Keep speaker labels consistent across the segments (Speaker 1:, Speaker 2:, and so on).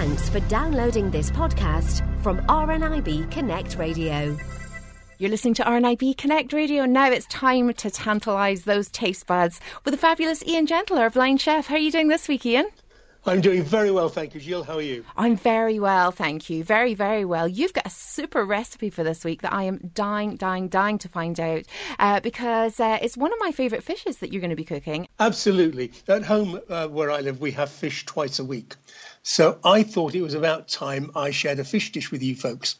Speaker 1: Thanks for downloading this podcast from RNIB Connect Radio.
Speaker 2: You're listening to RNIB Connect Radio. Now it's time to tantalise those taste buds with the fabulous Ian Jentle, our blind chef. How are you doing this week, Ian?
Speaker 3: I'm doing very well, thank you. Jill, how are you?
Speaker 2: I'm very well, thank you. Very, very well. You've got a super recipe for this week that I am dying, dying, dying to find out uh, because uh, it's one of my favourite fishes that you're going to be cooking.
Speaker 3: Absolutely. At home uh, where I live, we have fish twice a week. So I thought it was about time I shared a fish dish with you folks.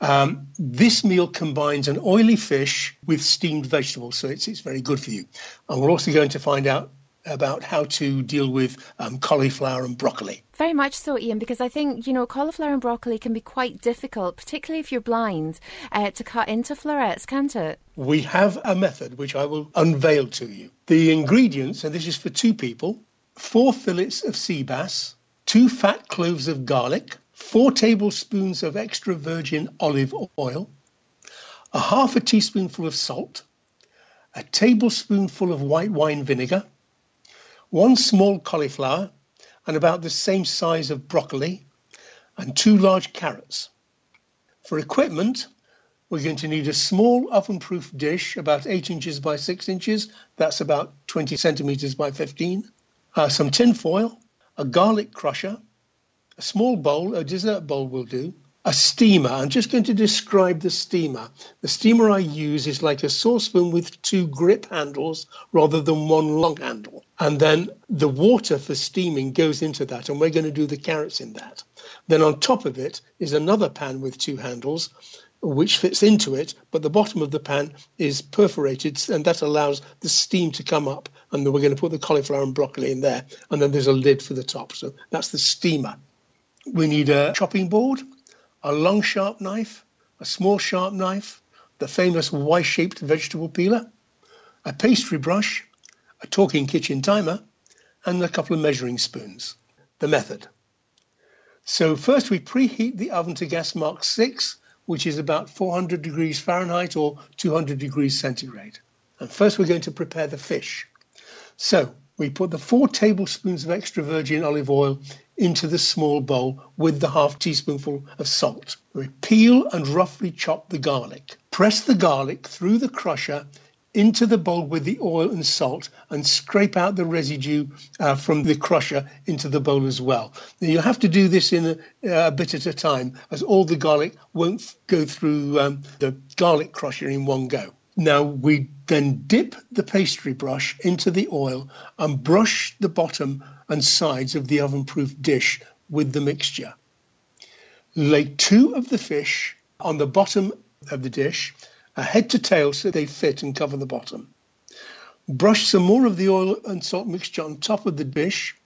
Speaker 3: Um, this meal combines an oily fish with steamed vegetables, so it's, it's very good for you. And we're also going to find out about how to deal with um, cauliflower and broccoli.
Speaker 2: Very much so, Ian, because I think, you know, cauliflower and broccoli can be quite difficult, particularly if you're blind, uh, to cut into florets, can't it?
Speaker 3: We have a method which I will unveil to you. The ingredients, and this is for two people four fillets of sea bass, two fat cloves of garlic, four tablespoons of extra virgin olive oil, a half a teaspoonful of salt, a tablespoonful of white wine vinegar, one small cauliflower, and about the same size of broccoli, and two large carrots. For equipment, we're going to need a small oven-proof dish, about 8 inches by 6 inches, that's about 20 centimeters by 15, uh, some tin foil, a garlic crusher, a small bowl, a dessert bowl will do, a steamer. I'm just going to describe the steamer. The steamer I use is like a saucepan with two grip handles rather than one long handle. And then the water for steaming goes into that, and we're going to do the carrots in that. Then on top of it is another pan with two handles, which fits into it, but the bottom of the pan is perforated, and that allows the steam to come up. And then we're going to put the cauliflower and broccoli in there, and then there's a lid for the top. So that's the steamer. We need a chopping board a long sharp knife, a small sharp knife, the famous Y-shaped vegetable peeler, a pastry brush, a talking kitchen timer, and a couple of measuring spoons. The method. So first we preheat the oven to gas mark 6, which is about 400 degrees Fahrenheit or 200 degrees centigrade. And first we're going to prepare the fish. So we put the four tablespoons of extra virgin olive oil into the small bowl with the half teaspoonful of salt. We peel and roughly chop the garlic. Press the garlic through the crusher into the bowl with the oil and salt and scrape out the residue uh, from the crusher into the bowl as well. Now you have to do this in a, a, bit at a time as all the garlic won't go through um, the garlic crusher in one go. Now we then dip the pastry brush into the oil and brush the bottom and sides of the oven-proof dish with the mixture. Lay two of the fish on the bottom of the dish, head to tail so they fit and cover the bottom. Brush some more of the oil and salt mixture on top of the dish,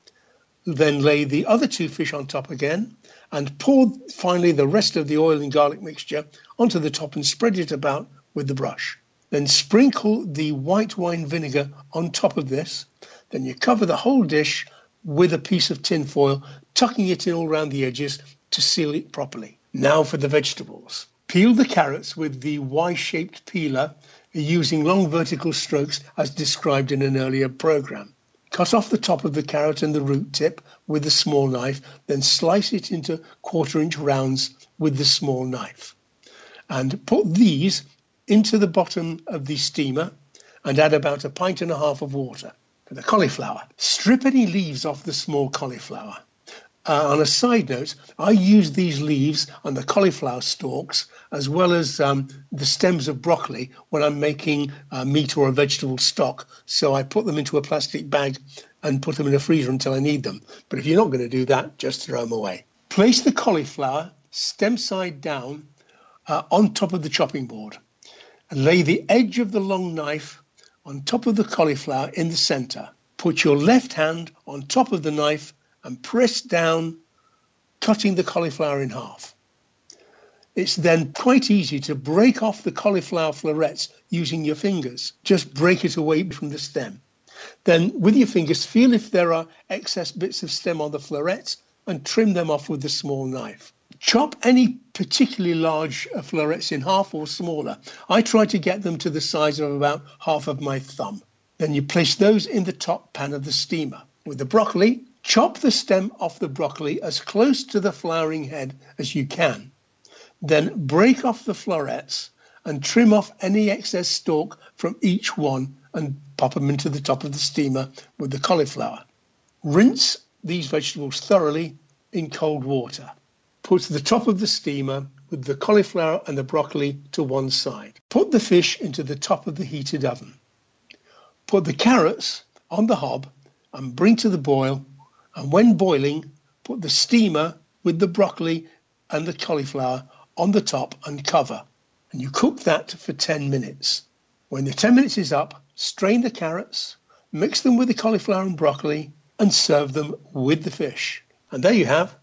Speaker 3: then lay the other two fish on top again, and pour finally the rest of the oil and garlic mixture onto the top and spread it about with the brush. Then sprinkle the white wine vinegar on top of this. Then you cover the whole dish with a piece of tin foil, tucking it in all around the edges to seal it properly. Now for the vegetables. Peel the carrots with the Y-shaped peeler using long vertical strokes as described in an earlier program. Cut off the top of the carrot and the root tip with a small knife, then slice it into quarter inch rounds with the small knife. And put these into the bottom of the steamer and add about a pint and a half of water. For the cauliflower, strip any leaves off the small cauliflower. Uh, on a side note, I use these leaves on the cauliflower stalks as well as um, the stems of broccoli when I'm making uh, meat or a vegetable stock. So I put them into a plastic bag and put them in a freezer until I need them. But if you're not going to do that, just throw them away. Place the cauliflower stem side down uh, on top of the chopping board and lay the edge of the long knife on top of the cauliflower in the center. Put your left hand on top of the knife and press down, cutting the cauliflower in half. It's then quite easy to break off the cauliflower florets using your fingers. Just break it away from the stem. Then, with your fingers, feel if there are excess bits of stem on the florets and trim them off with a small knife. Chop any particularly large uh, florets in half or smaller. I try to get them to the size of about half of my thumb. Then you place those in the top pan of the steamer. With the broccoli, Chop the stem off the broccoli as close to the flowering head as you can. Then break off the florets and trim off any excess stalk from each one and pop them into the top of the steamer with the cauliflower. Rinse these vegetables thoroughly in cold water. Put the top of the steamer with the cauliflower and the broccoli to one side. Put the fish into the top of the heated oven. Put the carrots on the hob and bring to the boil and when boiling put the steamer with the broccoli and the cauliflower on the top and cover and you cook that for 10 minutes. When the 10 minutes is up, strain the carrots, mix them with the cauliflower and broccoli, and serve them with the fish. And there you have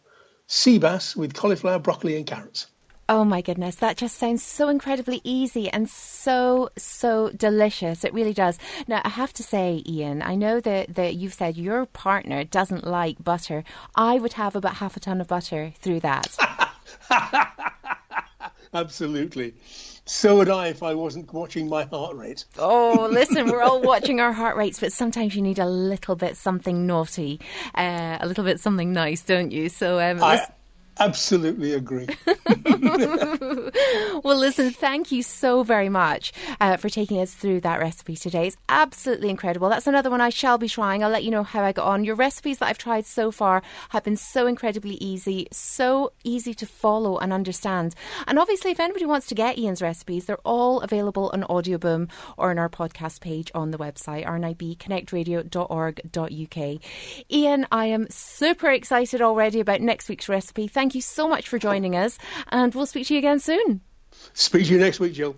Speaker 3: sea bass with cauliflower, broccoli, and carrots.
Speaker 2: Oh my goodness, that just sounds so incredibly easy and so, so delicious. It really does. Now, I have to say, Ian, I know that, that you've said your partner doesn't like butter. I would have about half a ton of butter through that.
Speaker 3: Absolutely. So would I if I wasn't watching my heart rate.
Speaker 2: Oh, listen, we're all watching our heart rates, but sometimes you need a little bit something naughty, uh, a little bit something nice, don't you? So, um,
Speaker 3: I, absolutely agree.
Speaker 2: well, listen, thank you so very much uh, for taking us through that recipe today. It's absolutely incredible. That's another one I shall be trying. I'll let you know how I got on. Your recipes that I've tried so far have been so incredibly easy, so easy to follow and understand. And obviously, if anybody wants to get Ian's recipes, they're all available on Audioboom or on our podcast page on the website, rnibconnectradio.org.uk. Ian, I am super excited already about next week's recipe. Thank you so much for joining us and we'll speak to you again soon.
Speaker 3: Speak to you next week, Jill.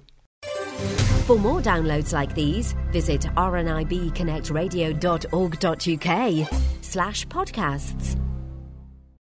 Speaker 1: For more downloads like these, visit rnibconnectradio.org.uk slash podcasts.